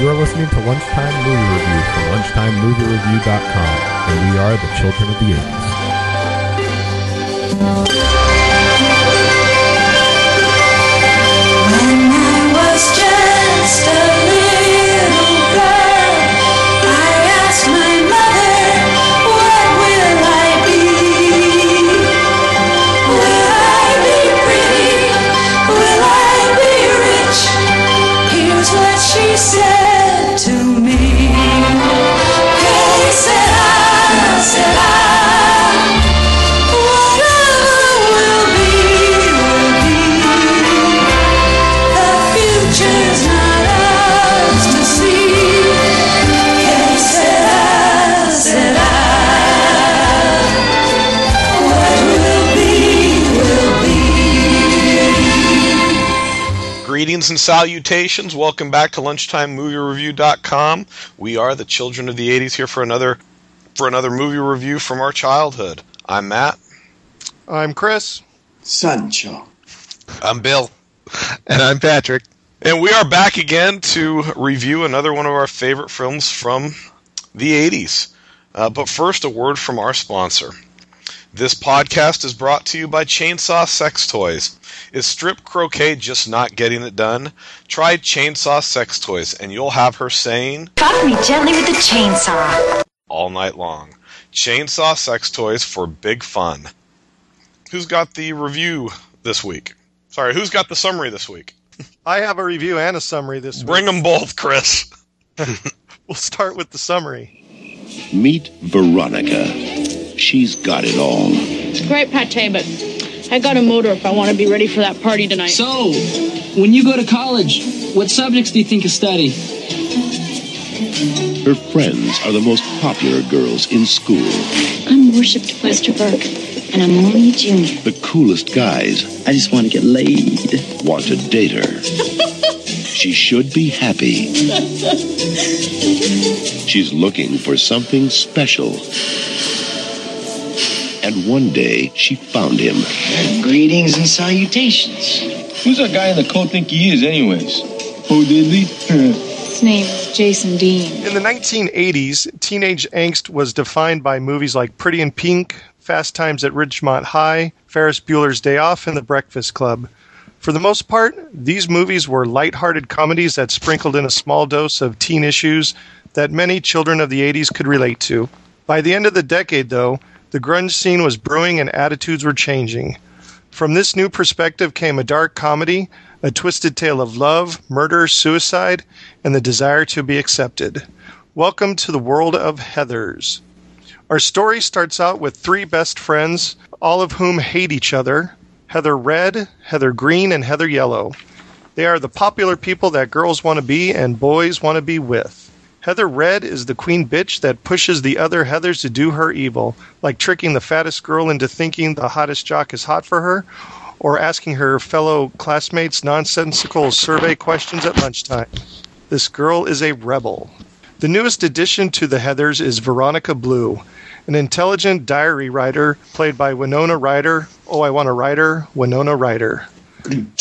You're listening to Lunchtime Movie Review from lunchtimemoviereview.com, and we are the children of the 80s. Greetings and salutations. Welcome back to lunchtimemoviereview.com. We are the children of the 80s here for another for another movie review from our childhood. I'm Matt. I'm Chris. Sancho. I'm Bill. And I'm Patrick. And we are back again to review another one of our favorite films from the 80s. Uh, but first, a word from our sponsor. This podcast is brought to you by Chainsaw Sex Toys. Is strip croquet just not getting it done? Try Chainsaw Sex Toys, and you'll have her saying Fuck me gently with the chainsaw. all night long. Chainsaw Sex Toys for big fun. Who's got the review this week? Sorry, who's got the summary this week? I have a review and a summary this Bring week. Bring them both, Chris. We'll start with the summary. Meet Veronica. She's got it all. It's great pate, but I got a motor if I want to be ready for that party tonight. So, when you go to college, what subjects do you think of study? Her friends are the most popular girls in school. I'm worshipped Westerberg, and I'm only a junior. The coolest guys I just want to get laid. want to date her. She should be happy. She's looking for something special. And one day she found him. Greetings and salutations. Who's that guy in the coat think he is, anyways? Who did he? His name is Jason Dean. In the 1980s, teenage angst was defined by movies like Pretty in Pink, Fast Times at Ridgemont High, Ferris Bueller's Day Off, and The Breakfast Club. For the most part, these movies were light-hearted comedies that sprinkled in a small dose of teen issues that many children of the 80s could relate to. By the end of the decade, though, the grunge scene was brewing and attitudes were changing. From this new perspective came a dark comedy, a twisted tale of love, murder, suicide, and the desire to be accepted. Welcome to the world of Heathers. Our story starts out with three best friends, all of whom hate each other Heather Red, Heather Green, and Heather Yellow. They are the popular people that girls want to be and boys want to be with. Heather Red is the queen bitch that pushes the other Heathers to do her evil, like tricking the fattest girl into thinking the hottest jock is hot for her, or asking her fellow classmates nonsensical survey questions at lunchtime. This girl is a rebel. The newest addition to the Heathers is Veronica Blue, an intelligent diary writer played by Winona Ryder. Oh, I want a writer, Winona Ryder.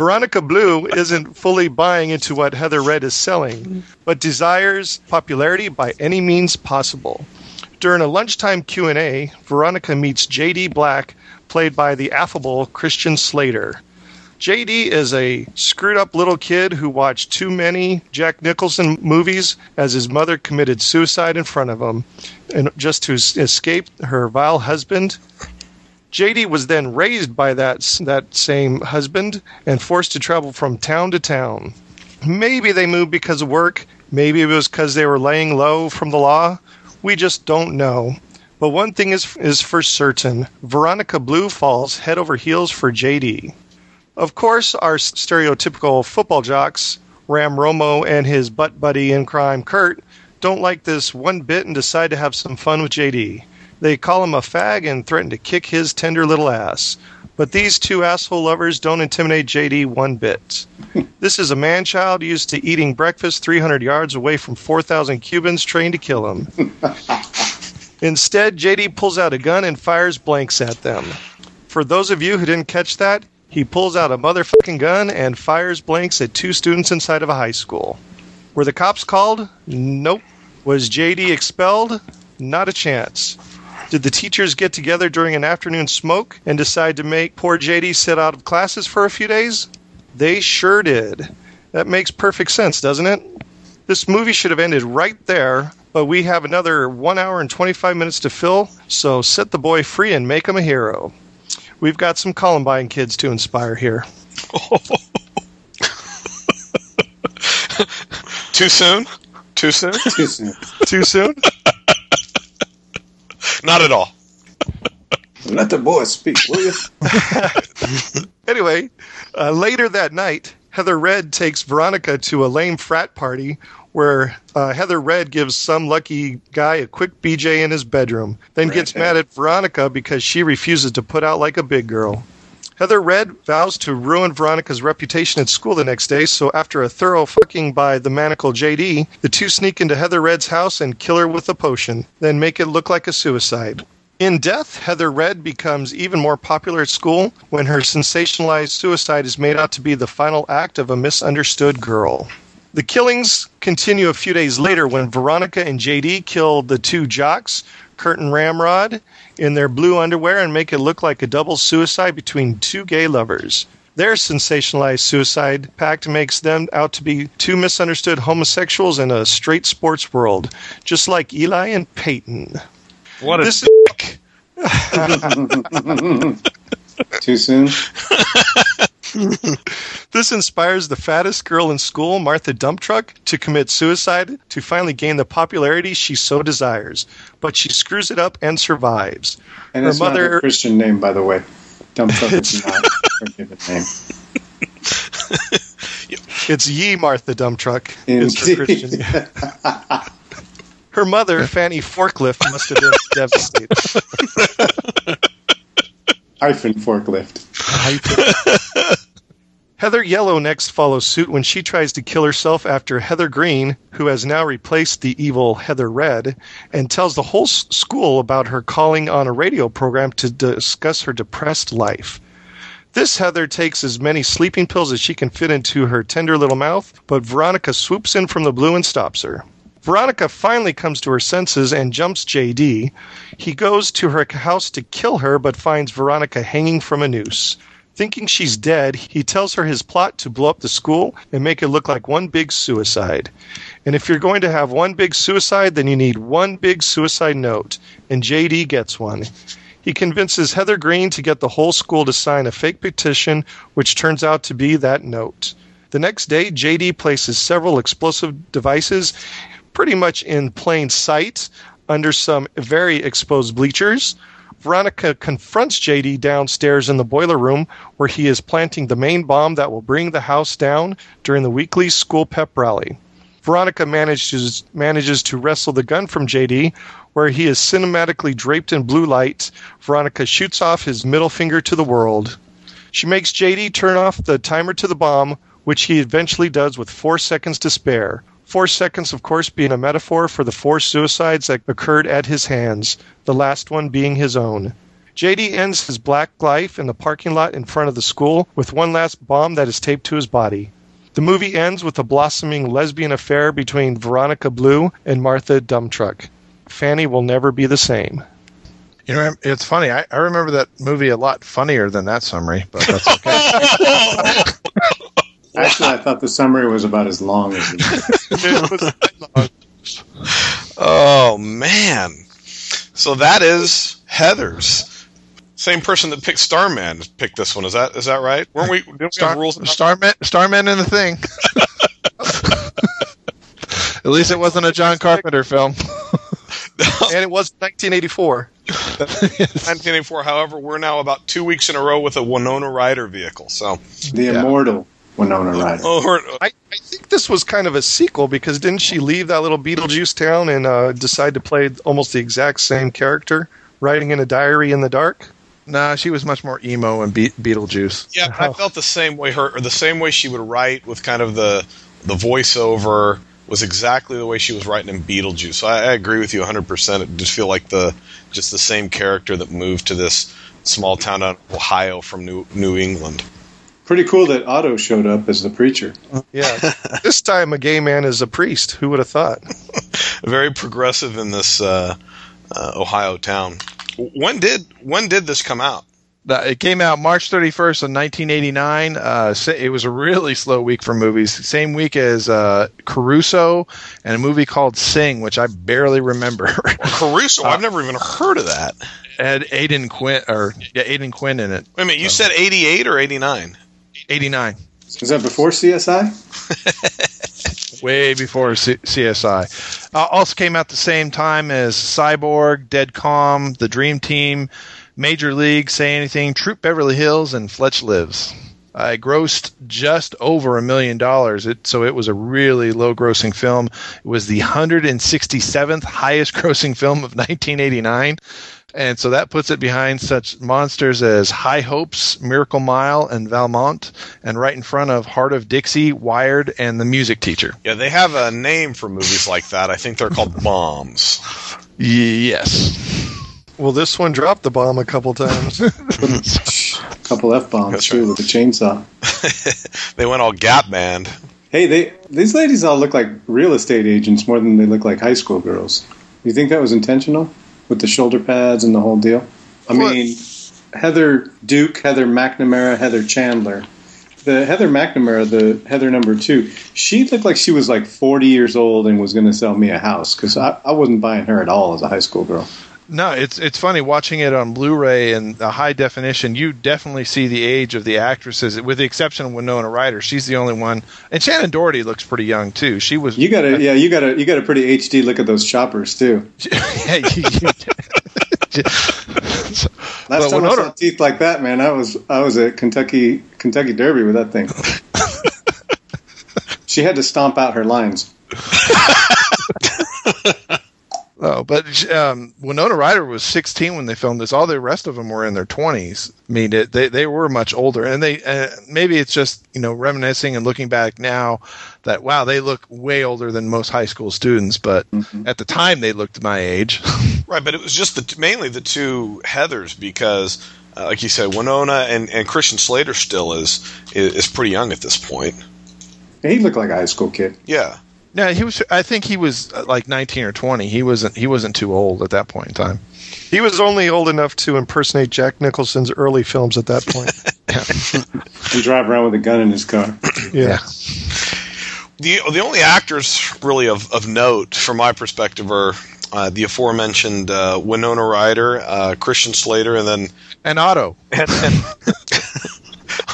Veronica Blue isn't fully buying into what Heather Red is selling, but desires popularity by any means possible. During a lunchtime Q&A, Veronica meets JD Black, played by the affable Christian Slater. JD is a screwed up little kid who watched too many Jack Nicholson movies as his mother committed suicide in front of him, and just to escape her vile husband. JD was then raised by that that same husband and forced to travel from town to town. Maybe they moved because of work. Maybe it was because they were laying low from the law. We just don't know. But one thing is is for certain: Veronica Blue falls head over heels for JD. Of course, our stereotypical football jocks, Ram Romo and his butt buddy in crime, Kurt, don't like this one bit and decide to have some fun with JD. They call him a fag and threaten to kick his tender little ass. But these two asshole lovers don't intimidate JD one bit. this is a man child used to eating breakfast 300 yards away from 4,000 Cubans trained to kill him. Instead, JD pulls out a gun and fires blanks at them. For those of you who didn't catch that, he pulls out a motherfucking gun and fires blanks at two students inside of a high school. Were the cops called? Nope. Was JD expelled? Not a chance. Did the teachers get together during an afternoon smoke and decide to make poor JD sit out of classes for a few days? They sure did. That makes perfect sense, doesn't it? This movie should have ended right there, but we have another one hour and 25 minutes to fill, so set the boy free and make him a hero. We've got some Columbine kids to inspire here. Too soon? Too soon? Too soon. Too soon? Not at all. Let the boy speak, will you? Anyway, uh, later that night, Heather Red takes Veronica to a lame frat party where uh, Heather Red gives some lucky guy a quick BJ in his bedroom, then gets mad at Veronica because she refuses to put out like a big girl. Heather Red vows to ruin Veronica's reputation at school the next day, so after a thorough fucking by the manacle JD, the two sneak into Heather Red's house and kill her with a potion, then make it look like a suicide. In death, Heather Red becomes even more popular at school when her sensationalized suicide is made out to be the final act of a misunderstood girl. The killings continue a few days later when Veronica and JD kill the two jocks, Kurt and Ramrod, in their blue underwear and make it look like a double suicide between two gay lovers. Their sensationalized suicide pact makes them out to be two misunderstood homosexuals in a straight sports world, just like Eli and Peyton. What a This Too soon? This inspires the fattest girl in school, Martha Dumptruck, to commit suicide to finally gain the popularity she so desires. But she screws it up and survives. And Her it's not mother- a Christian name, by the way. Dumb fuck is not her given name. It's Ye Martha Dumptruck. is her Christian name. Her mother, Fanny Forklift, must have been devastated. Hyphen forklift. Heather Yellow next follows suit when she tries to kill herself after Heather Green, who has now replaced the evil Heather Red, and tells the whole school about her calling on a radio program to discuss her depressed life. This Heather takes as many sleeping pills as she can fit into her tender little mouth, but Veronica swoops in from the blue and stops her. Veronica finally comes to her senses and jumps JD. He goes to her house to kill her, but finds Veronica hanging from a noose. Thinking she's dead, he tells her his plot to blow up the school and make it look like one big suicide. And if you're going to have one big suicide, then you need one big suicide note. And JD gets one. He convinces Heather Green to get the whole school to sign a fake petition, which turns out to be that note. The next day, JD places several explosive devices pretty much in plain sight under some very exposed bleachers. Veronica confronts JD downstairs in the boiler room where he is planting the main bomb that will bring the house down during the weekly school pep rally. Veronica manages manages to wrestle the gun from JD, where he is cinematically draped in blue light. Veronica shoots off his middle finger to the world. She makes JD turn off the timer to the bomb, which he eventually does with four seconds to spare. Four seconds, of course, being a metaphor for the four suicides that occurred at his hands, the last one being his own. JD ends his black life in the parking lot in front of the school with one last bomb that is taped to his body. The movie ends with a blossoming lesbian affair between Veronica Blue and Martha Dumptruck. Fanny will never be the same. You know, it's funny. I, I remember that movie a lot funnier than that summary, but that's okay. Actually, I thought the summary was about as long as it Oh man! So that is Heathers. Same person that picked Starman picked this one. Is that is that right? Weren't we? Didn't we have rules? about- Starman, Starman in the thing. At least it wasn't a John Carpenter film. And it was 1984. 1984. However, we're now about two weeks in a row with a Winona Ryder vehicle. So, The immortal Winona Ryder. oh, her- I, I think this was kind of a sequel because didn't she leave that little Beetlejuice town and uh, decide to play almost the exact same character, writing in a diary in the dark? nah, she was much more emo and Be- Beetlejuice. yeah, I felt the same way. Her or the same way she would write with kind of the the voiceover was exactly the way she was writing in Beetlejuice. So I, I agree with you 100. percent It just feel like the just the same character that moved to this small town out of Ohio from New New England. Pretty cool that Otto showed up as the preacher. Yeah. this time a gay man is a priest. Who would have thought? Very progressive in this uh, uh, Ohio town. When did when did this come out? It came out March 31st of 1989. Uh, it was a really slow week for movies. Same week as uh, Caruso and a movie called Sing, which I barely remember. Caruso. I've never even heard of that. Had Aidan Quinn or yeah, Aidan Quinn in it. Wait a minute. You said eighty eight or eighty nine? 89. Is that before CSI? way before C- CSI. Uh, also came out the same time as Cyborg, Dead Calm, The Dream Team, Major League, Say Anything, Troop Beverly Hills, and Fletch Lives. I grossed just over a million dollars, It so it was a really low-grossing film. It was the 167th highest-grossing film of 1989, and so that puts it behind such monsters as High Hopes, Miracle Mile, and Valmont, and right in front of Heart of Dixie, Wired, and The Music Teacher. Yeah, they have a name for movies like that. I think they're called bombs. Yes. Well, this one dropped the bomb a couple times. A couple F bombs too with a chainsaw. They went all Gap band. Hey, they these ladies all look like real estate agents more than they look like high school girls. You think that was intentional with the shoulder pads and the whole deal? I What? mean, Heather Duke, Heather McNamara, Heather Chandler. The Heather McNamara, the Heather number two, she looked like she was like 40 years old and was going to sell me a house because I, I wasn't buying her at all as a high school girl. No, it's it's funny watching it on Blu-ray and the high definition. You definitely see the age of the actresses, with the exception of Winona Ryder. She's the only one, and Shannen Doherty looks pretty young too. She was You got a yeah, you got a you got a pretty HD look at those choppers too. yeah, you- you- Last Well, time I saw teeth like that, man, I was I was at Kentucky Kentucky Derby with that thing. she had to stomp out her lines. Oh, but um, Winona Ryder was 16 when they filmed this. All the rest of them were in their 20s. I mean, it, they they were much older, and they uh, maybe it's just you know reminiscing and looking back now that wow, they look way older than most high school students. But at the time, they looked my age. Right, but it was just the mainly the two Heathers because, uh, like you said, Winona and, and Christian Slater still is, is is pretty young at this point. He looked like a high school kid. Yeah, yeah, he was. I think he was uh, like 19 or 20. He wasn't. He wasn't too old at that point in time. he was only old enough to impersonate Jack Nicholson's early films at that point. And drive around with a gun in his car. Yeah. the the only actors really of, of note from my perspective are uh, the aforementioned uh, Winona Ryder, uh, Christian Slater, and then And Otto. and, and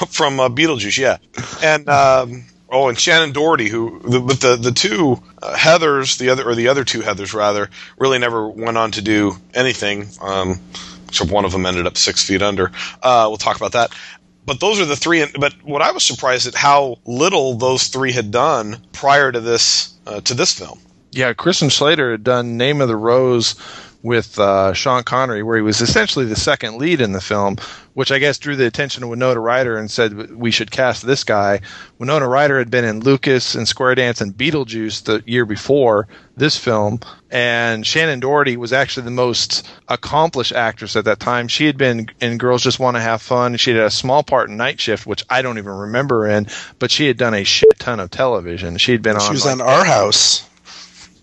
from uh, Beetlejuice, yeah, and um, oh, and Shannen Doherty, who the, but the the two uh, Heathers, the other or the other two Heathers rather, really never went on to do anything. Um, except one of them ended up six feet under. Uh, we'll talk about that. But those are the three. But what I was surprised at how little those three had done prior to this uh, to this film. Yeah, Christian Slater had done Name of the Rose with uh, Sean Connery, where he was essentially the second lead in the film, which I guess drew the attention of Winona Ryder and said we should cast this guy. Winona Ryder had been in Lucas and Square Dance and Beetlejuice the year before this film, and Shannen Doherty was actually the most accomplished actress at that time. She had been in Girls Just Want to Have Fun. She had a small part in Night Shift, which I don't even remember in, but she had done a shit ton of television. She had been on. She was like, on our house.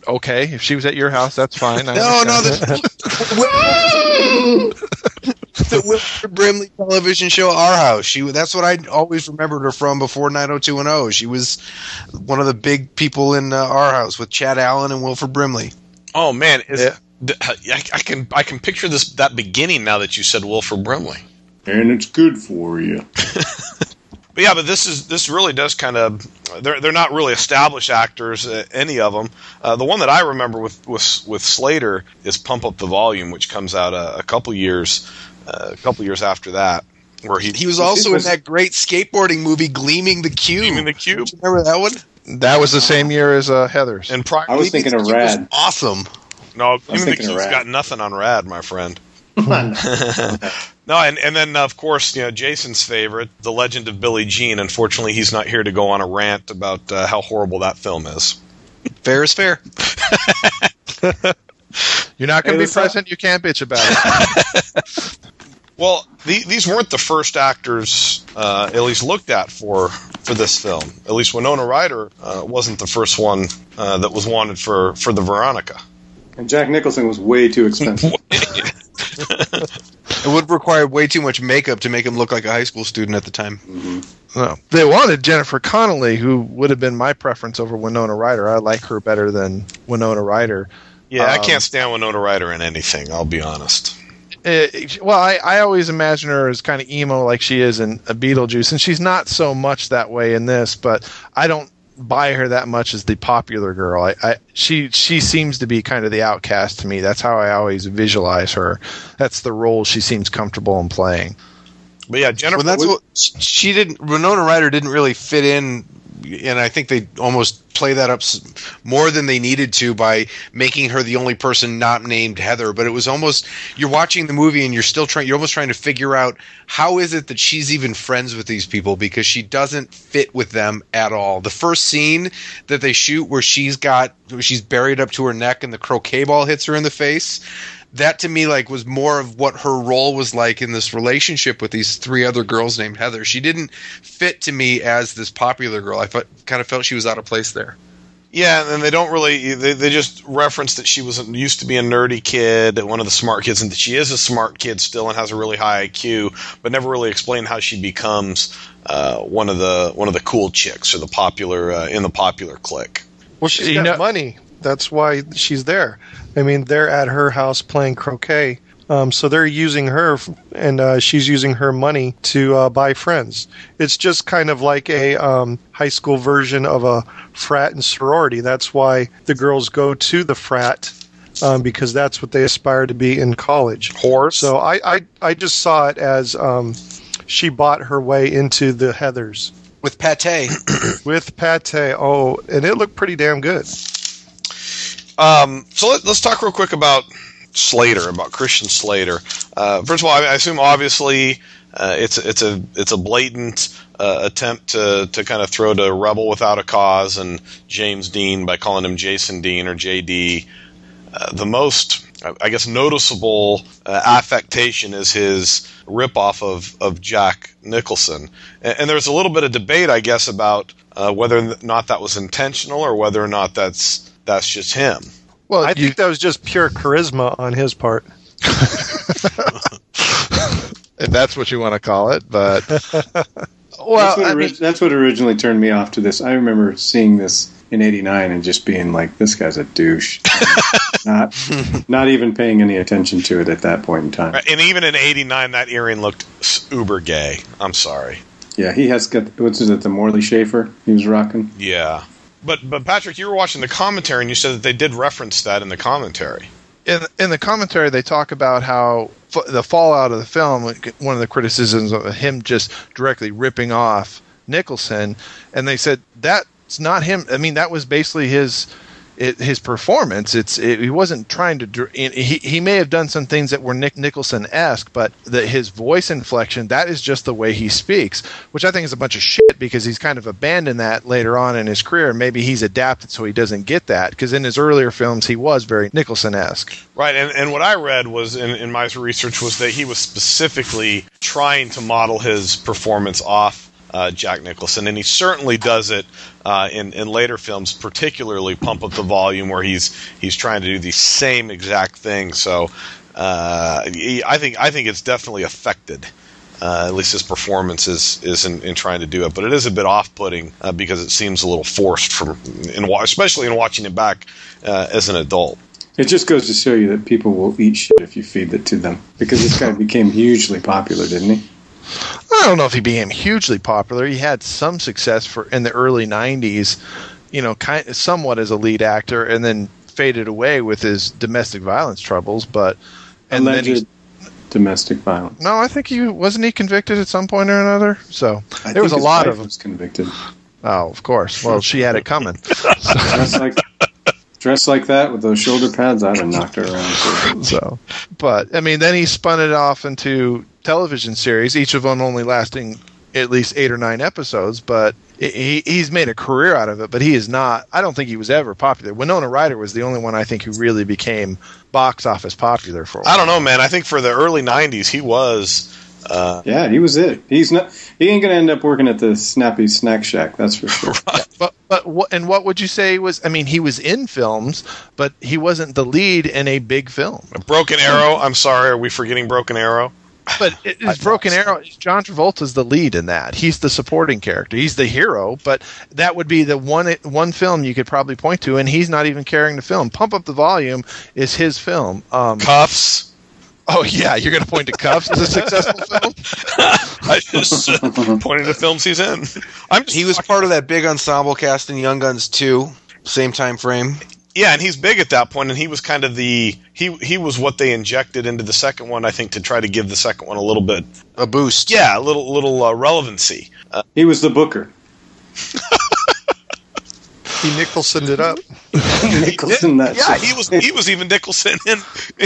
Okay, if she was at your house, that's fine. I No, no, understand. the, the Wilford Brimley television show Our House. She that's what I always remembered her from before 90210. She was one of the big people in uh, Our House with Chad Allen and Wilford Brimley. Oh man, is, d- I, I can I can picture this that beginning now that you said Wilford Brimley. And it's good for you. But yeah, but this is this really does kind of they're they're not really established actors, uh, any of them. Uh, the one that I remember with with with Slater is Pump Up the Volume, which comes out a, a couple years uh, a couple years after that, where he He was also in that great skateboarding movie Gleaming the Cube. Gleaming the Cube. Remember that one? That was the same year as uh, Heathers. And prior, I was thinking of It was Rad. awesome. no, Gleaming the thinking of Cube's Rad. got nothing on Rad, my friend. No, and, and then of course, you know, Jason's favorite, The Legend of Billie Jean. Unfortunately, he's not here to go on a rant about uh, how horrible that film is. Fair is fair. You're not going Hey, to be let's present. You can't bitch about it. Well, the, these weren't the first actors, uh, at least looked at for for this film. At least Winona Ryder uh, wasn't the first one uh, that was wanted for for the Veronica. And Jack Nicholson was way too expensive. It would require way too much makeup to make him look like a high school student at the time. No, they wanted Jennifer Connelly, who would have been my preference over Winona Ryder. I like her better than Winona Ryder. Yeah, I Um, can't stand Winona Ryder in anything. I'll be honest. Uh, well, I, I always imagine her as kind of emo like she is in a Beetlejuice, and she's not so much that way in this. But I don't buy her that much as the popular girl. I, I she she seems to be kind of the outcast to me. That's how I always visualize her. That's the role she seems comfortable in playing. But yeah, Jennifer. Well, that's what she didn't. Winona Ryder didn't really fit in, and I think they almost play that up more than they needed to by making her the only person not named Heather. But it was almost you're watching the movie and you're still trying. You're almost trying to figure out how is it that she's even friends with these people because she doesn't fit with them at all. The first scene that they shoot where she's got she's buried up to her neck and the croquet ball hits her in the face that to me like was more of what her role was like in this relationship with these three other girls named Heather. She didn't fit to me as this popular girl. I fe- kind of felt she was out of place there. Yeah, and they don't really. They, they just reference that she was used to be a nerdy kid, one of the smart kids, and that she is a smart kid still and has a really high IQ, but never really explain how she becomes uh, one of the one of the cool chicks or the popular uh, in the popular clique. Well, she's You got know- money. That's why she's there. I mean, they're at her house playing croquet. Um, so they're using her, f- and uh, she's using her money to uh, buy friends. It's just kind of like a um, high school version of a frat and sorority. That's why the girls go to the frat um, because that's what they aspire to be in college. Horse. So I, I, I just saw it as um, she bought her way into the Heathers With pate, with pate. Oh, and it looked pretty damn good. Um, so let, let's talk real quick about Slater, about Christian Slater. Uh, first of all, I, I assume obviously uh, it's it's a it's a blatant uh, attempt to to kind of throw to Rebel without a cause and James Dean by calling him Jason Dean or JD. Uh, the most, I guess, noticeable uh, affectation is his ripoff of of Jack Nicholson, and, and there's a little bit of debate, I guess, about uh, whether or not that was intentional or whether or not that's that's just him. Well, I you- think that was just pure charisma on his part. if that's what you want to call it. But well, that's, what ori- mean, that's what originally turned me off to this. I remember seeing this in '89 and just being like, "This guy's a douche," not not even paying any attention to it at that point in time. And even in '89, that earring looked uber gay. I'm sorry. Yeah, he has got what's it? The Morley Safer he was rocking. Yeah, but but Patrick, you were watching the commentary, and you said that they did reference that in the commentary. in in the commentary they talk about how f- the fallout of the film one of the criticisms of him just directly ripping off Nicholson and they said that's not him I mean that was basically his it, his performance it's it, he wasn't trying to he he may have done some things that were Nick Nicholson esque but the, his voice inflection that is just the way he speaks which I think is a bunch of shit because he's kind of abandoned that later on in his career. Maybe he's adapted so he doesn't get that because in his earlier films he was very Nicholson esque Right, and, and what I read was in, in my research was that he was specifically trying to model his performance off uh, Jack Nicholson, and he certainly does it uh, in in later films, particularly Pump Up the Volume, where he's he's trying to do the same exact thing. So uh, he, I think I think it's definitely affected. Uh, at least his performance is, is in, in trying to do it, but it is a bit off-putting uh, because it seems a little forced from, in, especially in watching it back uh, as an adult. It just goes to show you that people will eat shit if you feed it to them. Because this guy became hugely popular, didn't he? I don't know if he became hugely popular. He had some success for in the early '90s, you know, kind somewhat as a lead actor, and then faded away with his domestic violence troubles. But and then Alleged he, domestic violence. no, I think he wasn't he convicted at some point or another. So I there was a lot of them. was convicted. Oh, of course. Well, she had it coming. Dressed like dressed like that with those shoulder pads, I'd have knocked her around. Too. so, but I mean, then he spun it off into television series, each of them only lasting at least eight or nine episodes, but he, he's made a career out of it. But he is not. I don't think he was ever popular. Winona Ryder was the only one I think who really became box office popular for. I don't know, man. I think for the early '90s, he was. Uh, Yeah, he was it. He's not. He ain't gonna end up working at the Snappy Snack Shack. That's for sure. But but what and what would you say was? I mean, he was in films, but he wasn't the lead in a big film. Broken Arrow. I'm sorry. Are we forgetting Broken Arrow? But it, it's Broken Arrow. John Travolta's the lead in that. He's the supporting character. He's the hero. But that would be the one one film you could probably point to, and he's not even carrying the film. Pump Up the Volume is his film. Um, Kuffs. Oh yeah, you're going to point to Kuffs as a successful film. I just uh, pointing to films he's in. I'm just He was part of that big ensemble cast in Young Guns 2, same time frame. Yeah, and he's big at that point, and he was kind of the he he was what they injected into the second one, I think, to try to give the second one a little bit A boost. yeah, a little little uh, relevancy. Uh, He was the booker. He Nicholsoned it up. Nicholson. That yeah, he was he was even Nicholson in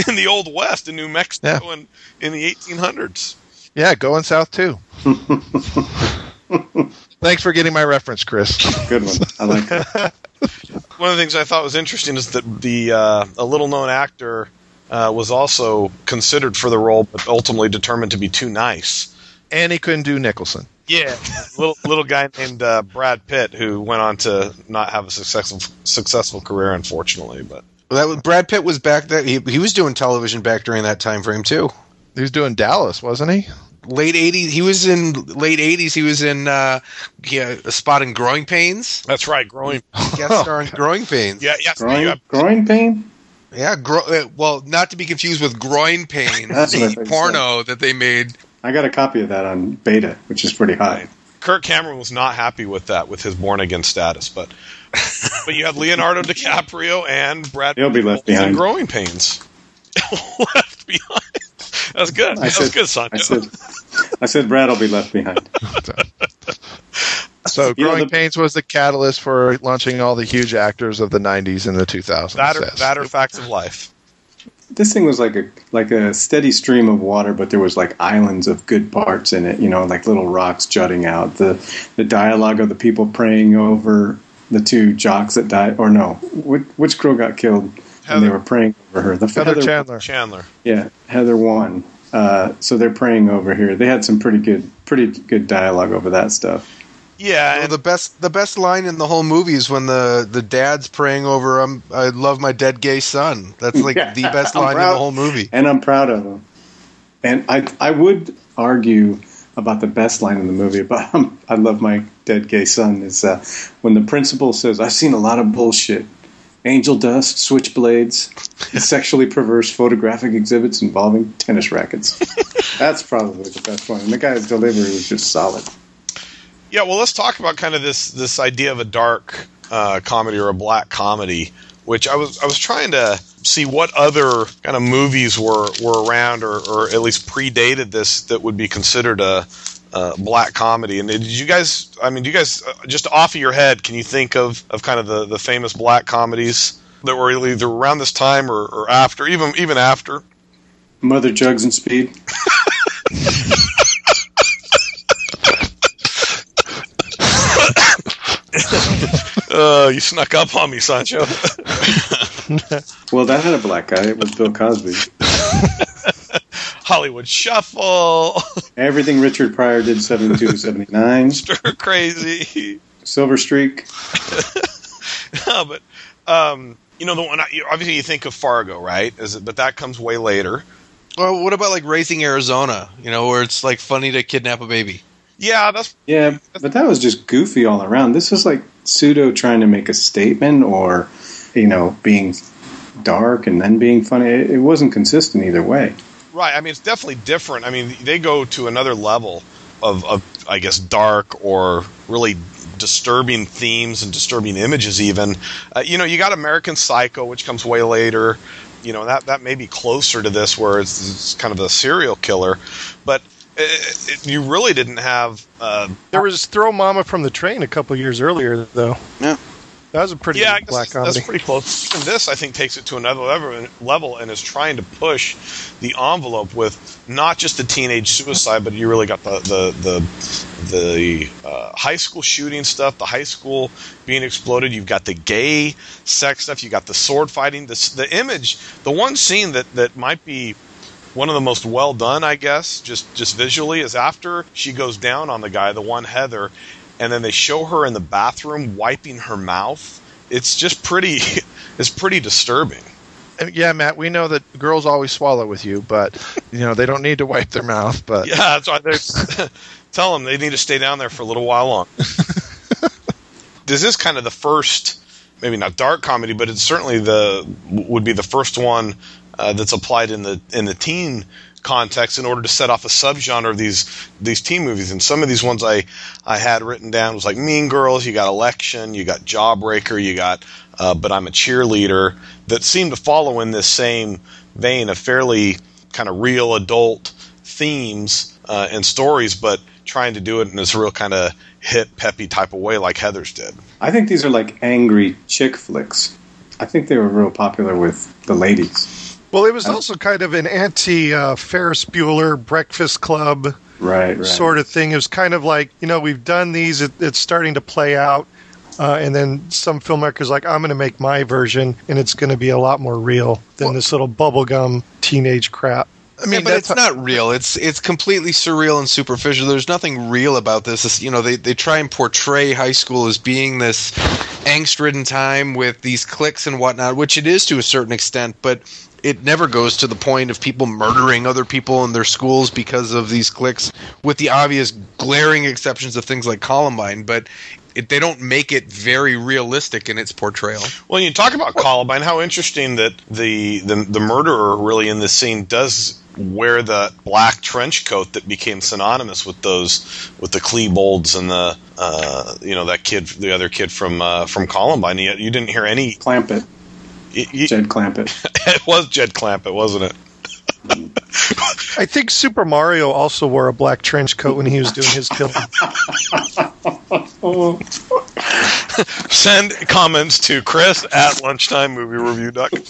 in the old West in New Mexico and in the 1800s. Yeah, going south too. Thanks for getting my reference, Chris. Good one. I like that. One of the things I thought was interesting is that the uh, a little known actor uh, was also considered for the role, but ultimately determined to be too nice. And he couldn't do Nicholson. Yeah, little little guy named uh, Brad Pitt who went on to not have a successful successful career, unfortunately. But That was, Brad Pitt was back there. He, he was doing television back during that time frame too. He was doing Dallas, wasn't he? Late 80s. He was in late 80s. He was in uh, yeah, a spot in Growing Pains. that's right, growing. Guest star in Growing Pains. Yeah, yes, you Groin, have- groin pain. Yeah, gro- uh, well, not to be confused with Groin Pain, That's what I the porno that they made. I got a copy of that on beta, which is pretty high. Kirk Cameron was not happy with that with his Born Again status, but but you had Leonardo DiCaprio and Brad. He'll be left behind. Growing pains. left behind. That's good. I That's said- good, Sancho. I said, I said, Brad will be left behind. So, You know, Growing the- Pains was the catalyst for launching all the huge actors of the '90s and the 2000s. that are yes. that are facts of life. This thing was like a like a steady stream of water, but there was like islands of good parts in it. You know, like little rocks jutting out. The the dialogue of the people praying over the two jocks that died, or no, which, which girl got killed? And they were praying over her. The Heather Chandler. Chandler. Yeah, Heather one. Uh, so they're praying over here. They had some pretty good, pretty good dialogue over that stuff. Yeah, Well, and the best the best line in the whole movie is when the, the dad's praying over um, I love my dead gay son. That's like Yeah, the best I'm line in the whole movie. and I'm proud of him. And I I would argue about the best line in the movie, but um, I love my dead gay son is uh, when the principal says, "I've seen a lot of bullshit, angel dust, switchblades, sexually perverse photographic exhibits involving tennis rackets." That's probably the best one. And the guy's delivery was just solid. Yeah, well, let's talk about kind of this this idea of a dark uh, comedy or a black comedy, which I was I was trying to see what other kind of movies were were around or, or at least predated this that would be considered a, a black comedy. And did you guys? I mean, do you guys uh, just off of your head can you think of of kind of the the famous black comedies that were either around this time or, or after, even even after? Mother Jugs and Speed. Uh, you snuck up on me, Sancho. Well, that had a black guy. It was Bill Cosby. Hollywood Shuffle, Everything Richard Pryor did, 72 to 79. Stir Crazy. Silver Streak. no, but um, you know the one. I- Obviously, you think of Fargo, right? Is it, but that comes way later. Well, what about like Raising Arizona? You know, where it's like funny to kidnap a baby. Yeah, that's Yeah, but that was just goofy all around. This was like pseudo trying to make a statement or, you know, being dark and then being funny. It, it wasn't consistent either way. right. I mean, it's definitely different. I mean, they go to another level of, of I guess, dark or really disturbing themes and disturbing images. Even, uh, you know, you got American Psycho, which comes way later. You know, that that may be closer to this, where it's, it's kind of a serial killer, but. It, it, you really didn't have uh, There was Throw Mama from the Train a couple years earlier, though. Yeah, that was a pretty yeah, black that's, that's comedy. pretty close. And this, I think, takes it to another level, level and is trying to push the envelope with not just the teenage suicide, but you really got the the the, the uh, high school shooting stuff, the high school being exploded. You've got the gay sex stuff. You've got the sword fighting. The the image, the one scene that that might be one of the most well done, I guess, just just visually, is after she goes down on the guy, the one Heather, and then they show her in the bathroom wiping her mouth. It's just pretty. It's pretty disturbing. Yeah, Matt, we know that girls always swallow with you, but you know they don't need to wipe their mouth. But Yeah, that's why there's. tell them they need to stay down there for a little while long. this is kind of the first, maybe not dark comedy, but it's certainly the would be the first one uh, that's applied in the in the teen context in order to set off a subgenre of these these teen movies. And some of these ones I I had written down was like Mean Girls. You got Election. You got Jawbreaker. You got uh, But I'm a Cheerleader. That seem to follow in this same vein of fairly kind of real adult themes uh, and stories, but trying to do it in this real kind of hip, peppy type of way, like Heathers did. I think these are like angry chick flicks. I think they were real popular with the ladies. Well, it was also kind of an anti uh, Ferris Bueller Breakfast Club Right, right. sort of thing. It was kind of like, you know, we've done these, it, it's starting to play out. Uh, and then some filmmakers like, I'm going to make my version, and it's going to be a lot more real than this little bubblegum teenage crap. I mean, yeah, but it's not real. It's it's completely surreal and superficial. There's nothing real about this. It's, you know, they they try and portray high school as being this angst-ridden time with these cliques and whatnot, which it is to a certain extent, but it never goes to the point of people murdering other people in their schools because of these cliques, with the obvious glaring exceptions of things like Columbine. But it, they don't make it very realistic in its portrayal. Well, you talk about Columbine. How interesting that the, the the murderer really in this scene does wear the black trench coat that became synonymous with those with the Klebold's and the uh, you know that kid, the other kid from uh, from Columbine. Yet you didn't hear any Clampett. y- y- Jed Clampett. it was Jed Clampett, wasn't it? I think Super Mario also wore a black trench coat when he was doing his killing. Send comments to Chris at lunchtimemoviereview.com.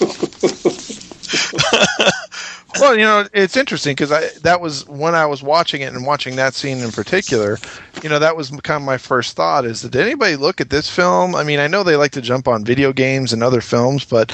well, you know, it's interesting because I that was when I was watching it and watching that scene in particular. You know, that was kind of my first thought: is did anybody look at this film? I mean, I know they like to jump on video games and other films, but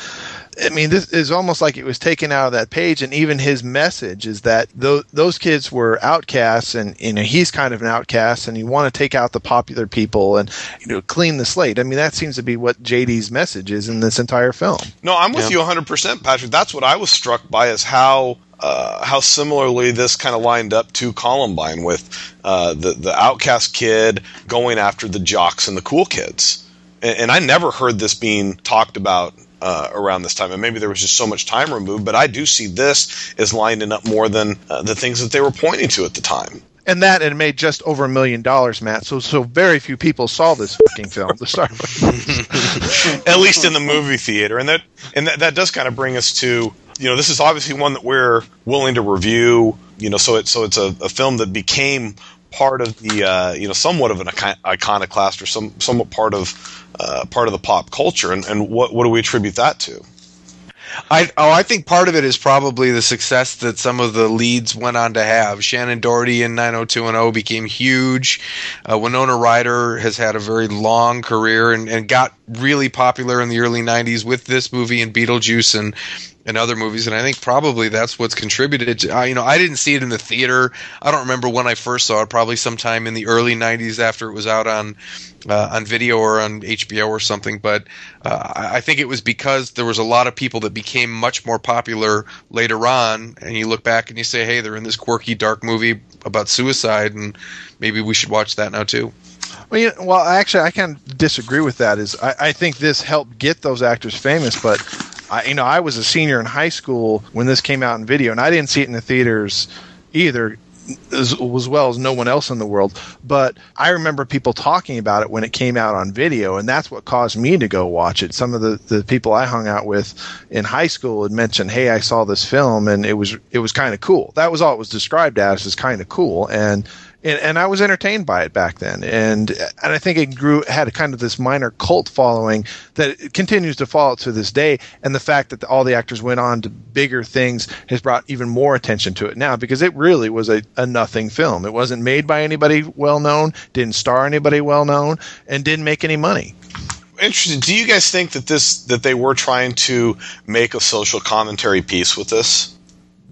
I mean, this is almost like it was taken out of that page. And even his message is that those those kids were outcasts, and you know he's kind of an outcast, and you want to take out the popular people and you know clean the slate. I mean, that seems to be what JD's message is in this entire film. No, I'm with Yeah. you 100%, Patrick. That's what I was struck by is how uh, how similarly this kind of lined up to Columbine with uh, the the outcast kid going after the jocks and the cool kids. And, and I never heard this being talked about uh, around this time. And maybe there was just so much time removed, but I do see this as lining up more than uh, the things that they were pointing to at the time. And that it made just over a million dollars, Matt. So so very few people saw this fucking film to start with. at least in the movie theater, and that and that, that does kind of bring us to you know this is obviously one that we're willing to review. You know, so it's so it's a, a film that became part of the uh, you know somewhat of an icon- iconoclast or some somewhat part of uh, part of the pop culture, and, and what what do we attribute that to? I oh, I think part of it is probably the success that some of the leads went on to have. Shannen Doherty in 90210 became huge. Uh, Winona Ryder has had a very long career and, and got really popular in the early 90s with this movie and Beetlejuice and and other movies, and I think probably that's what's contributed. To, uh, you know, I didn't see it in the theater. I don't remember when I first saw it. Probably sometime in the early '90s after it was out on uh, on video or on HBO or something. But uh, I think it was because there was a lot of people that became much more popular later on, and you look back and you say, "Hey, they're in this quirky, dark movie about suicide, and maybe we should watch that now too." Well, you well, actually, I kind of disagree with that. Is I, I think this helped get those actors famous, but I, you know, I was a senior in high school when this came out in video, and I didn't see it in the theaters either. As, as well as no one else in the world, but I remember people talking about it when it came out on video, and that's what caused me to go watch it. Some of the, the people I hung out with in high school had mentioned, "Hey, I saw this film, and it was it was kind of cool." That was all it was described as, is kind of cool, and and, and I was entertained by it back then, and and I think it grew had kind of this minor cult following that continues to follow to this day, and the fact that all the actors went on to bigger things has brought even more attention to it now because it really was a, a nothing film. It wasn't made by anybody well known, didn't star anybody well known, and didn't make any money. Interesting. Do you guys think that this that they were trying to make a social commentary piece with this?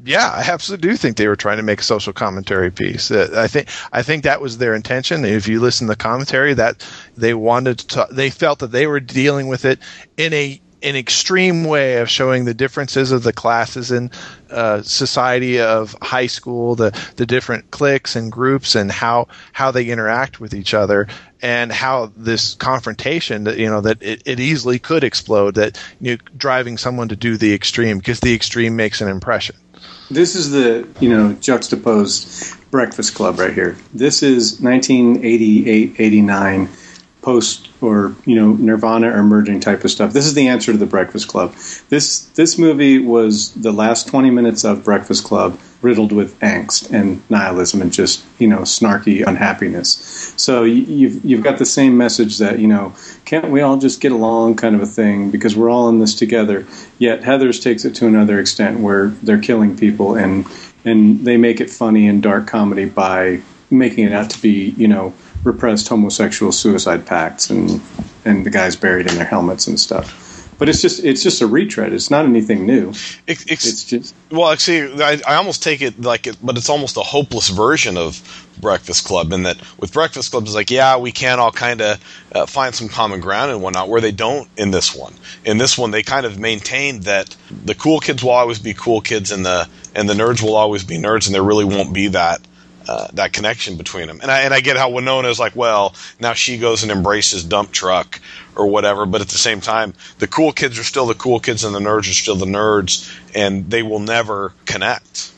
Yeah, I absolutely do think they were trying to make a social commentary piece. Uh, I think I think that was their intention. If you listen to the commentary, that they wanted to, they felt that they were dealing with it in a an extreme way of showing the differences of the classes in uh, society of high school, the the different cliques and groups, and how how they interact with each other, and how this confrontation that you know that it, it easily could explode. That you know, driving someone to do the extreme because the extreme makes an impression. This is the you know juxtaposed Breakfast Club right here. This is 1988, 89 post or you know Nirvana or merging type of stuff. This is the answer to the Breakfast Club. This this movie was the last 20 minutes of Breakfast Club riddled with angst and nihilism and just you know snarky unhappiness. So you've you've got the same message that you know can't we all just get along kind of a thing because we're all in this together. Yet Heathers takes it to another extent where they're killing people and and they make it funny and dark comedy by making it out to be you know repressed homosexual suicide pacts and and the guys buried in their helmets and stuff. But it's just it's just a retread. It's not anything new. It, it's, It's just well, see, I, I almost take it like it, but it's almost a hopeless version of Breakfast Club. In that, with Breakfast Club, it's like, yeah, we can all kind of uh, find some common ground and whatnot, where they don't in this one. In this one, they kind of maintained that the cool kids will always be cool kids, and the and the nerds will always be nerds, and there really won't be that uh, that connection between them. And I and I get how Winona is like, well, now she goes and embraces Dumptruck or whatever, but at the same time, the cool kids are still the cool kids, and the nerds are still the nerds, and they will never connect.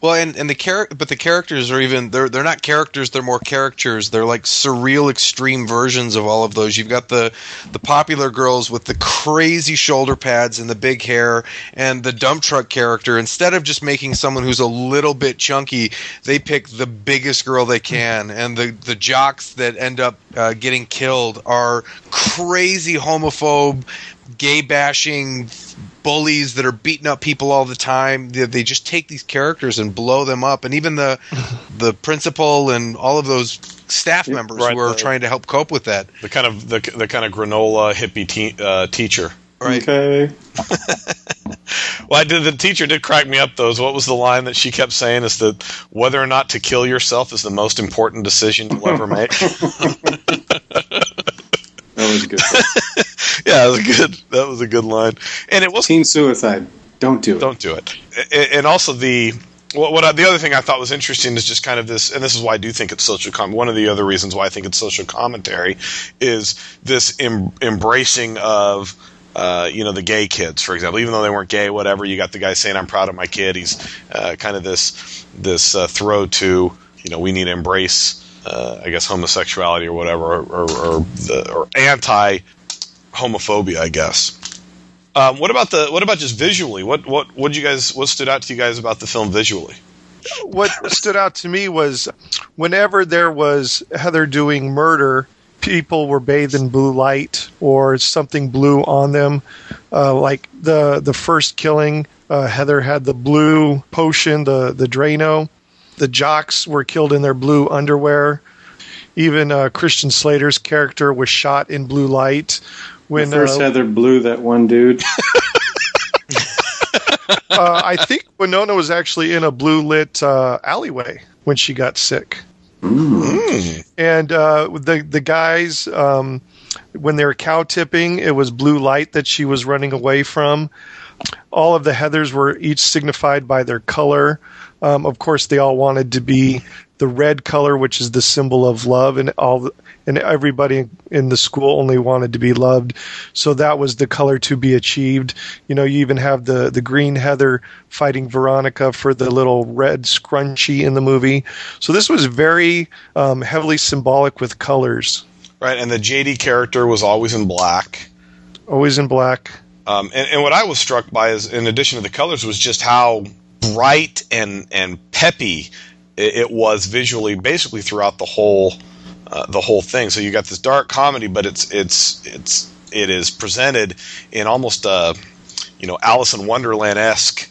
Well, and and the char- but the characters are even they're they're not characters, they're more characters. They're like surreal extreme versions of all of those. You've got the the popular girls with the crazy shoulder pads and the big hair and the Dumptruck character. Instead of just making someone who's a little bit chunky, they pick the biggest girl they can. And the the jocks that end up uh, getting killed are crazy homophobe, gay bashing bullies that are beating up people all the time. They, they just take these characters and blow them up, and even the the principal and all of those staff members right, who are the- trying to help cope with that. The kind of the, the kind of granola hippie te- uh, teacher. Right. okay. Well, I did. The teacher did crack me up. Though, what was the line that she kept saying? Is that whether or not to kill yourself is the most important decision you'll ever make. That was good. yeah, that was a good. That was a good line, and it was Teen suicide. Don't do it. don't do it. And also the what, what I, the other thing I thought was interesting is just kind of this, and this is why I do think it's social. Com- one of the other reasons why I think it's social commentary is this em- embracing of. Uh, you know the gay kids, for example, even though they weren't gay, whatever. You got the guy saying, "I'm proud of my kid." He's uh, kind of this this uh, throw to you know we need to embrace, uh, I guess, homosexuality or whatever, or or, or, the, or anti homophobia, I guess. Um, what about the what about just visually? What what what you guys what stood out to you guys about the film visually? what stood out to me was whenever there was Heather doing murder, people were bathed in blue light or something blue on them. Uh, like the the first killing, uh, Heather had the blue potion, the the Drano. The jocks were killed in their blue underwear. Even uh, Christian Slater's character was shot in blue light. When When first uh, Heather blew that one dude. uh, I think Winona was actually in a blue lit uh, alleyway when she got sick. And uh, the the guys, um, when they were cow tipping, it was blue light that she was running away from. All of the Heathers were each signified by their color. Um, of course, they all wanted to be the red color, which is the symbol of love, and all the, and everybody in the school only wanted to be loved. So that was the color to be achieved. You know, you even have the the green Heather fighting Veronica for the little red scrunchie in the movie. So this was very um, heavily symbolic with colors, Right, and the JD character was always in black. always in black. Um, and, and what I was struck by is, in addition to the colors, was just how bright and and peppy it, it was visually, basically throughout the whole uh, the whole thing. So you got this dark comedy, but it's it's it's it is presented in almost a you know Alice in Wonderland esque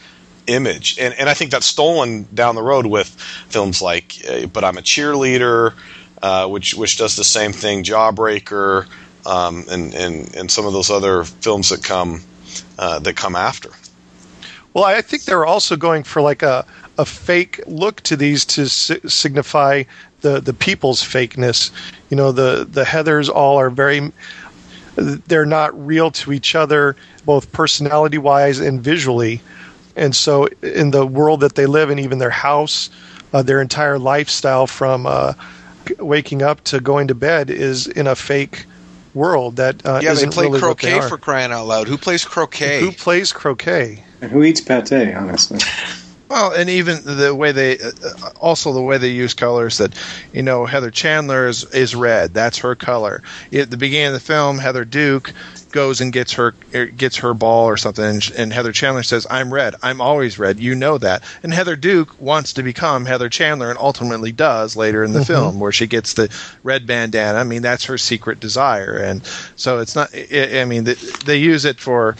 image, and and I think that's stolen down the road with films like uh, But I'm a Cheerleader, uh, which which does the same thing, Jawbreaker, um, and and and some of those other films that come uh, that come after. Well, I think they're also going for like a, a fake look to these to si- signify the, the people's fakeness. You know, the, the Heathers all are very, they're not real to each other, both personality wise and visually. And so, in the world that they live in, even their house, uh, their entire lifestyle from uh, waking up to going to bed is in a fake world that uh, yeah, they isn't play really what they croquet for crying out loud. Who plays croquet? Who plays croquet? And who eats pate, honestly? Well, and even the way they, uh, uh, also the way they use colors. That you know, Heather Chandler is is red. That's her color. At the beginning of the film, Heather Duke goes and gets her er, gets her ball or something, and, and Heather Chandler says, "I'm red. I'm always red. You know that." And Heather Duke wants to become Heather Chandler, and ultimately does later in the Mhm. film, where she gets the red bandana. I mean, that's her secret desire, and so it's not. I, I mean, they, they use it for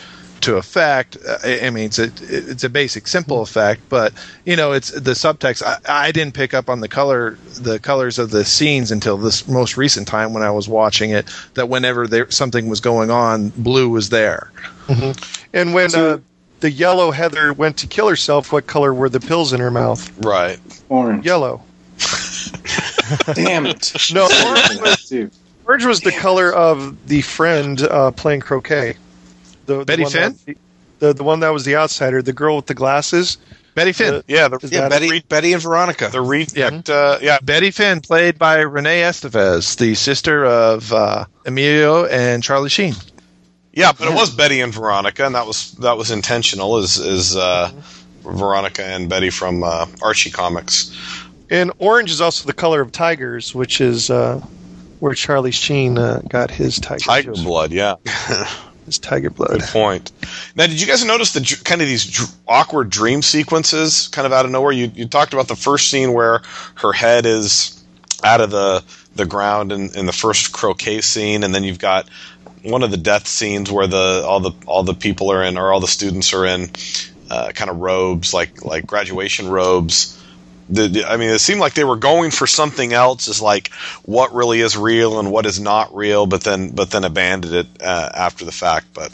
to effect. Uh, I I mean, it's a it's a basic, simple effect, but you know, it's the subtext. I, I didn't pick up on the color, the colors of the scenes until this most recent time when I was watching it. That whenever there something was going on, blue was there. And when uh, the yellow Heather went to kill herself, what color were the pills in her mouth? Right. Orange. Yellow. Damn it. No, orange was, orange was the color of the friend uh, playing croquet. The, the Betty one Finn? that- the, the one that was the outsider, the girl with the glasses. Betty Finn. Yeah, the, yeah, that- Betty, Betty and Veronica. the re- Yeah. uh, yeah, Betty Finn, played by Renee Estevez, the sister of uh, Emilio and Charlie Sheen. Yeah, but it was Betty and Veronica, and that was that was intentional. Is is uh, Veronica and Betty from uh, Archie comics? And orange is also the color of tigers, which is uh, where Charlie Sheen uh, got his tiger, Tiger juice, blood. Yeah, his tiger blood. good point. Now, did you guys notice the kind of these dr- awkward dream sequences, kind of out of nowhere? You you talked about the first scene where her head is out of the the ground in, in the first croquet scene, and then you've got one of the death scenes where the all the all the people are in or all the students are in uh, kind of robes like like graduation robes. The, I mean, it seemed like they were going for something else, is like what really is real and what is not real, but then but then abandoned it uh, after the fact. But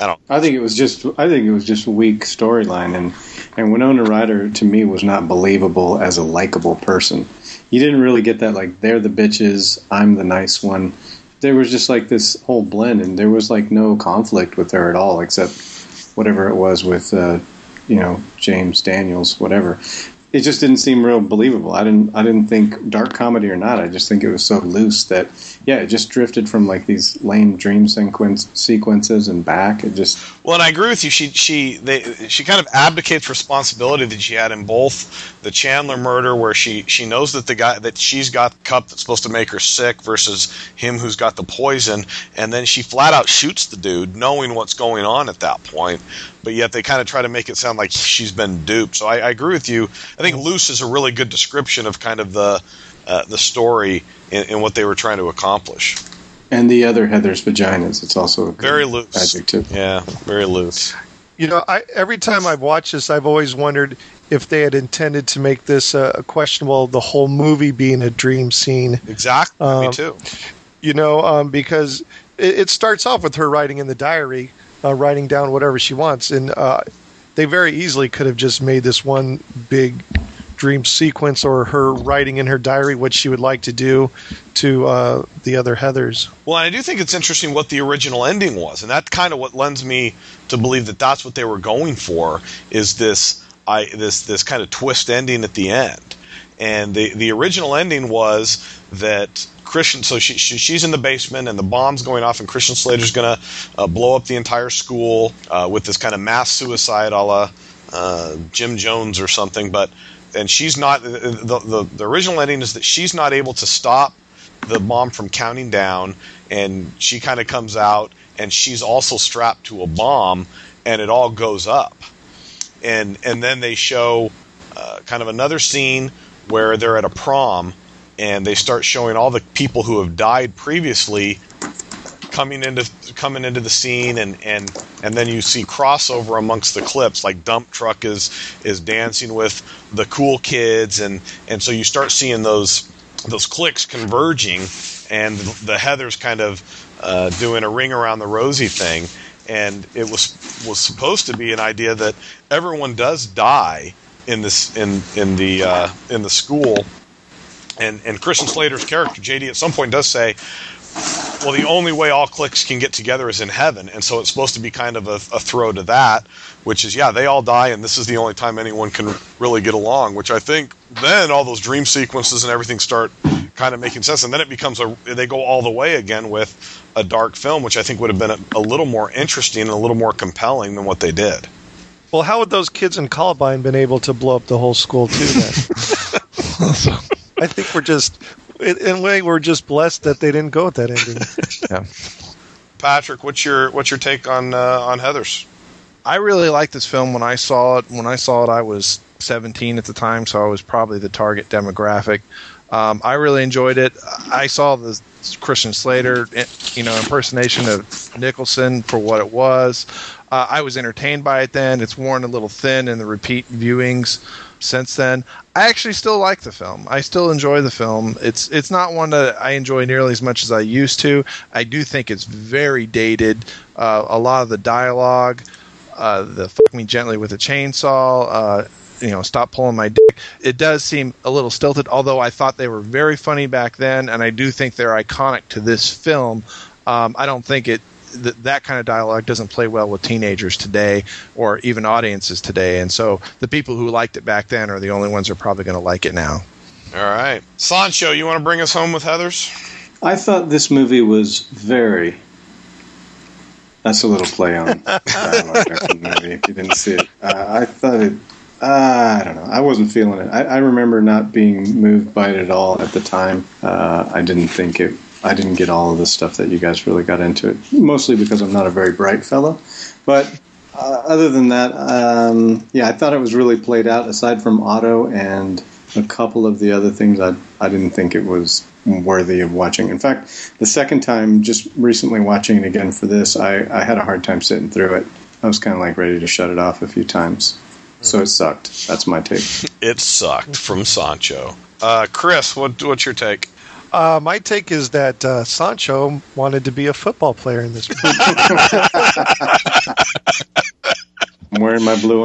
I don't. I think it was just I think it was just weak storyline and and Winona Ryder to me was not believable as a likable person. You didn't really get that like they're the bitches, I'm the nice one. There was just like this whole blend and there was like no conflict with her at all except whatever it was with uh, you know James Daniels whatever. It just didn't seem real believable. I didn't I didn't think dark comedy or not. I just think it was so loose that yeah, it just drifted from like these lame dream sequence sequences and back. It just Well, and I agree with you. She she they she kind of abdicates responsibility that she had in both the Chandler murder, where she she knows that the guy that she's got the cup that's supposed to make her sick, versus him who's got the poison, and then she flat out shoots the dude, knowing what's going on at that point. But yet they kind of try to make it sound like she's been duped. So I, I agree with you. I think "loose" is a really good description of kind of the uh, the story and, and what they were trying to accomplish. and the other Heather's vaginas. It's also a Very loose. adjective. Yeah, very loose. You know, I, every time I've watched this, I've always wondered if they had intended to make this uh, questionable, the whole movie being a dream scene. Exactly. Me Um, too. You know, um, because it, it starts off with her writing in the diary, uh, writing down whatever she wants, and uh, they very easily could have just made this one big dream sequence, or her writing in her diary what she would like to do to uh, the other Heathers. Well, I do think it's interesting what the original ending was, and that's kind of what lends me to believe that that's what they were going for. Is this I this this kind of twist ending at the end? And the the original ending was that Christian. So she, she she's in the basement, and the bomb's going off, and Christian Slater's going to uh, blow up the entire school uh, with this kind of mass suicide, a la uh, Jim Jones or something. But and she's not. The, the the original ending is that she's not able to stop the bomb from counting down, and she kind of comes out, and she's also strapped to a bomb, and it all goes up, and and then they show uh, kind of another scene where they're at a prom and they start showing all the people who have died previously coming into coming into the scene and and and then you see crossover amongst the clips like Dumptruck is is dancing with the cool kids and and so you start seeing those those clicks converging and the heather's kind of uh, doing a ring around the rosy thing. And it was was supposed to be an idea that everyone does die in this in in the uh, in the school and and Christian Slater's character JD at some point does say well, the only way all cliques can get together is in heaven, and so it's supposed to be kind of a, a, throw to that, which is yeah, they all die, and this is the only time anyone can really get along. Which I think then all those dream sequences and everything start kind of making sense, and then it becomes a they go all the way again with a dark film, which I think would have been a, a little more interesting and a little more compelling than what they did. Well, how would those kids in Columbine been able to blow up the whole school too? Then I think we're just in a way we're just blessed that they didn't go with that ending. yeah. Patrick, what's your what's your take on uh, on Heathers? I really liked this film when I saw it. When I saw it, I was 17 at the time, so I was probably the target demographic. Um, I really enjoyed it. I saw the Christian Slater, you know, impersonation of Nicholson for what it was. Uh, I was entertained by it then. It's worn a little thin in the repeat viewings since then. I actually still like the film. I still enjoy the film. It's it's not one that I enjoy nearly as much as I used to. I do think it's very dated. Uh, a lot of the dialogue, uh, the "fuck me gently with a chainsaw," uh, you know, "stop pulling my dick." It does seem a little stilted. Although I thought they were very funny back then, and I do think they're iconic to this film. Um, I don't think it th- that kind of dialogue doesn't play well with teenagers today or even audiences today. And so the people who liked it back then are the only ones who are probably going to like it now. All right. Sancho, you want to bring us home with Heathers? I thought this movie was very. That's a little play on dialogue there from the movie if you didn't see it. Uh, I thought it. Uh, I don't know. I wasn't feeling it. I, I, remember not being moved by it at all at the time. Uh, I didn't think it I didn't get all of the stuff that you guys really got into it, mostly because I'm not a very bright fellow. But uh, other than that, um, yeah, I thought it was really played out. Aside from Otto and a couple of the other things, I I didn't think it was worthy of watching. In fact, the second time, just recently watching it again for this, I, I had a hard time sitting through it. I was kind of like ready to shut it off a few times. So it sucked. That's my take. It sucked from Sancho. Uh, Chris, what, what's your take? Uh, my take is that uh, Sancho wanted to be a football player in this movie. I'm wearing my blue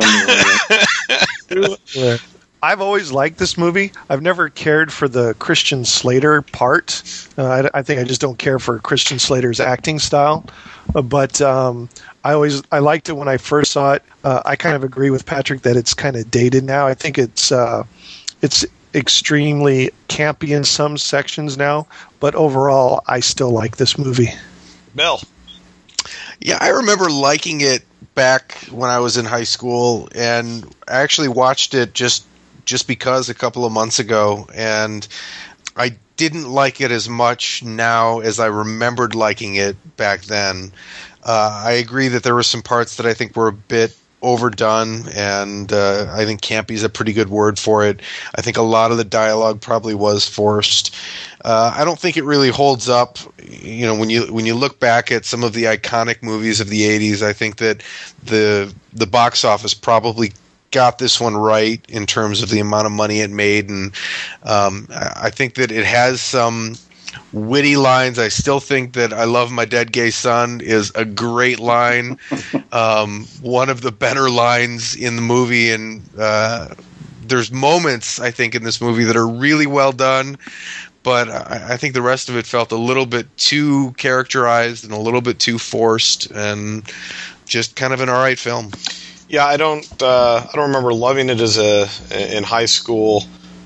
underwear. I've always liked this movie. I've never cared for the Christian Slater part. Uh, I, I, think I just don't care for Christian Slater's acting style. Uh, but um, I always I liked it when I first saw it. Uh, I kind of agree with Patrick that it's kind of dated now. I think it's uh, it's extremely campy in some sections now, but overall, I still like this movie. Bill. Yeah, I remember liking it back when I was in high school, and I actually watched it just just because a couple of months ago, and I didn't like it as much now as I remembered liking it back then. Uh, I agree that there were some parts that I think were a bit overdone, and uh, I think campy is a pretty good word for it. I think a lot of the dialogue probably was forced. Uh, I don't think it really holds up. You know, when you when you look back at some of the iconic movies of the '80s, I think that the the box office probably got this one right in terms of the amount of money it made, and um, I think that it has some witty lines. I still think that "I love my dead gay son" is a great line. um, one of the better lines in the movie, and uh, there's moments I think in this movie that are really well done. But I, I think the rest of it felt a little bit too characterized and a little bit too forced, and just kind of an all right film. Yeah, I don't. Uh, I don't remember loving it as a in high school.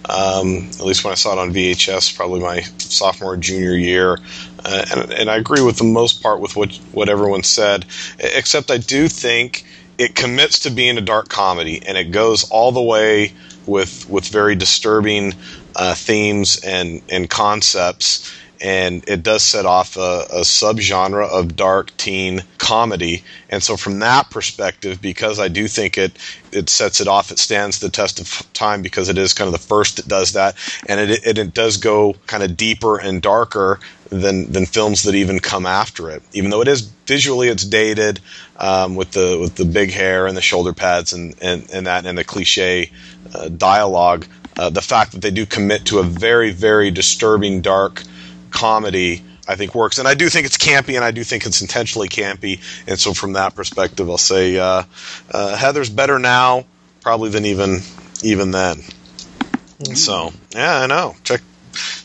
Um, at least when I saw it on VHS, probably my sophomore junior year. Uh, and, and I agree with the most part with what what everyone said, except I do think it commits to being a dark comedy, and it goes all the way with with very disturbing uh, themes and and concepts. And it does set off a, a subgenre of dark teen comedy. And so, from that perspective, because I do think it it sets it off, it stands the test of time because it is kind of the first that does that, and it it, it does go kind of deeper and darker than than films that even come after it. Even though it is visually, it's dated um, with the with the big hair and the shoulder pads and and, and that and the cliche uh, dialogue. Uh, the fact that they do commit to a very very disturbing dark comedy I think works. And I do think it's campy, and I do think it's intentionally campy. And so, from that perspective, I'll say uh, uh, Heathers better now, probably than even even then. Mm-hmm. So, yeah, I know. Check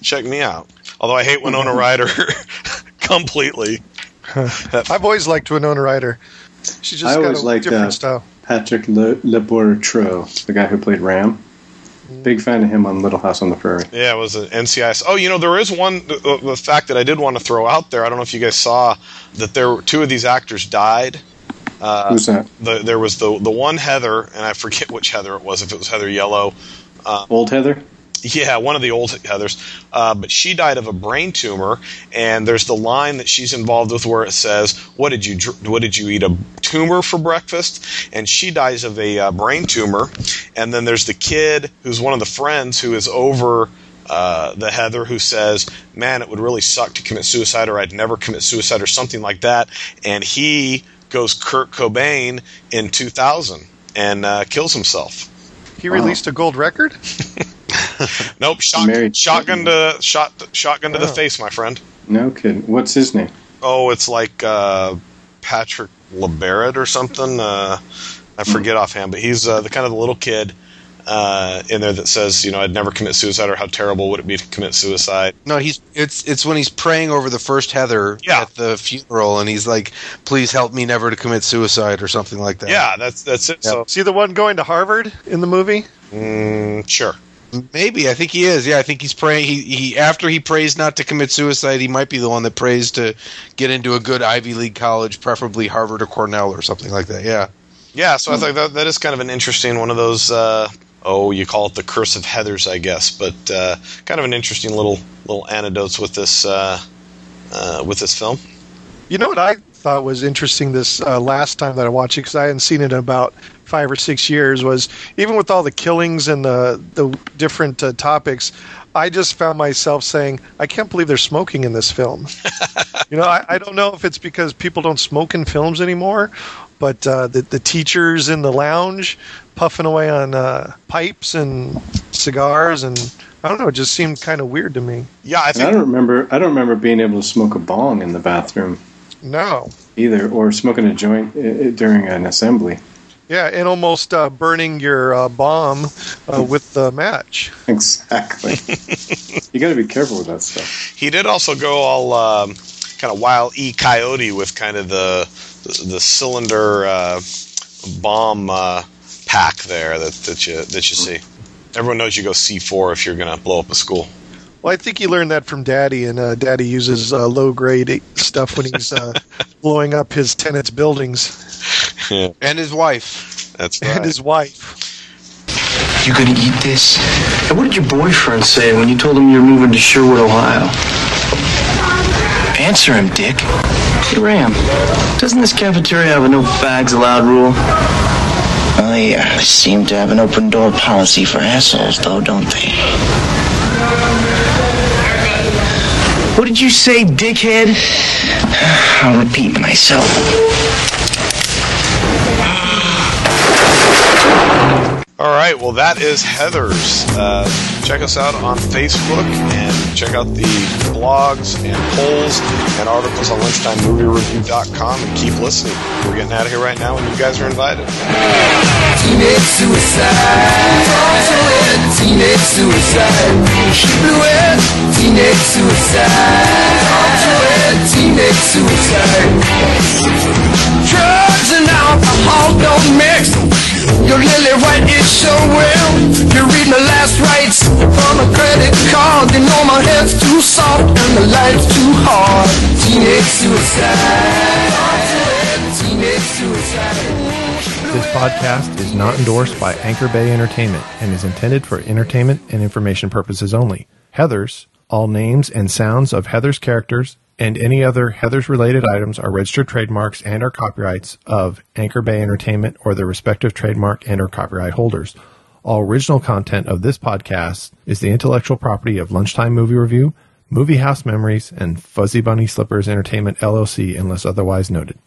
check me out. Although I hate Winona Ryder completely. I've always liked Winona Ryder. She just I got always a liked different uh, style. Patrick Le, Labyorteaux, the guy who played Ram. Big fan of him on Little House on the Prairie. Yeah, it was an NCIS. Oh, you know, there is one the, the fact that I did want to throw out there. I don't know if you guys saw that there were two of these actors died. Uh, Who's that? The, there was the the one Heather, and I forget which Heather it was. If it was Heather Yellow, uh, Old Heather. Yeah, one of the old Heathers. Uh, but she died of a brain tumor, and there's the line that she's involved with where it says, "What did you What did you eat? A tumor for breakfast?" And she dies of a uh, brain tumor. And then there's the kid who's one of the friends who is over. Uh, the Heather who says, "Man, it would really suck to commit suicide, or I'd never commit suicide, or something like that." And he goes Kurt Cobain in 2000 and uh, kills himself. He released a gold record. Nope, shot, shotgun to shot shotgun to the Oh. face, my friend. No kidding. What's his name? Oh, it's like uh, Patrick LeBarrett or something. Uh, I forget offhand, but he's uh, the kind of the little kid uh, in there that says, you know, I'd never commit suicide, or how terrible would it be to commit suicide? No, he's it's it's when he's praying over the first Heather Yeah. at the funeral, and he's like, "Please help me never to commit suicide" or something like that. Yeah, that's that's it. So, See the one going to Harvard in the movie? mm, sure. Maybe I think he is. Yeah, I think he's praying. He he after he prays not to commit suicide, he might be the one that prays to get into a good Ivy League college, preferably Harvard or Cornell or something like that. Yeah. Yeah, so I thought that that is kind of an interesting one of those. Uh, oh, you call it the curse of Heathers, I guess, but uh, kind of an interesting little little anecdotes with this uh, uh, with this film. You know what I thought was interesting this uh, last time that I watched it because I hadn't seen it in about five or six years was even with all the killings and the the different uh, topics, I just found myself saying, I can't believe they're smoking in this film. you know, I, I don't know if it's because people don't smoke in films anymore, but uh, the the teachers in the lounge puffing away on uh, pipes and cigars and. I don't know. It just seemed kind of weird to me. Yeah, I And I don't remember. I don't remember being able to smoke a bong in the bathroom No. either, or smoking a joint uh, during an assembly. Yeah, and almost uh, burning your uh, bomb uh, with the match. Exactly. you got to be careful with that stuff. he did also go all um, kind of wild e coyote with kind of the the, the cylinder uh, bomb uh, pack there that, that you that you see. Everyone knows you go C four if you're going to blow up a school. Well, I think he learned that from Daddy, and uh, Daddy uses uh, low grade stuff when he's uh, blowing up his tenants' buildings Yeah. And his wife. That's and his wife. You gonna eat this? And what did your boyfriend say when you told him you're moving to Sherwood, Ohio? Answer him, Dick. Hey, Ram, doesn't this cafeteria have a no fags allowed rule? Oh, yeah. They seem to have an open door policy for assholes, though, don't they? What did you say, dickhead? I'll repeat myself. All right, well, that is Heathers. Uh, check us out on Facebook and check out the blogs and polls and articles on lunchtimemoviereview.com and keep listening. We're getting out of here right now, and you guys are invited. Teenage suicide. Teenage suicide. She blew it. Teenage suicide. Teenage suicide. Alcohol don't mix. Your lily white is so. You read my last from a credit card. You know my head's too soft and the too hard. Teenage suicide. This podcast is not endorsed by Anchor Bay Entertainment and is intended for entertainment and information purposes only. Heathers All names and sounds of Heathers characters and any other Heathers related items are registered trademarks and are copyrights of Anchor Bay Entertainment or their respective trademark and or copyright holders. All original content of this podcast is the intellectual property of Lunchtime Movie Review, Movie House Memories, and Fuzzy Bunny Slippers Entertainment LLC unless otherwise noted.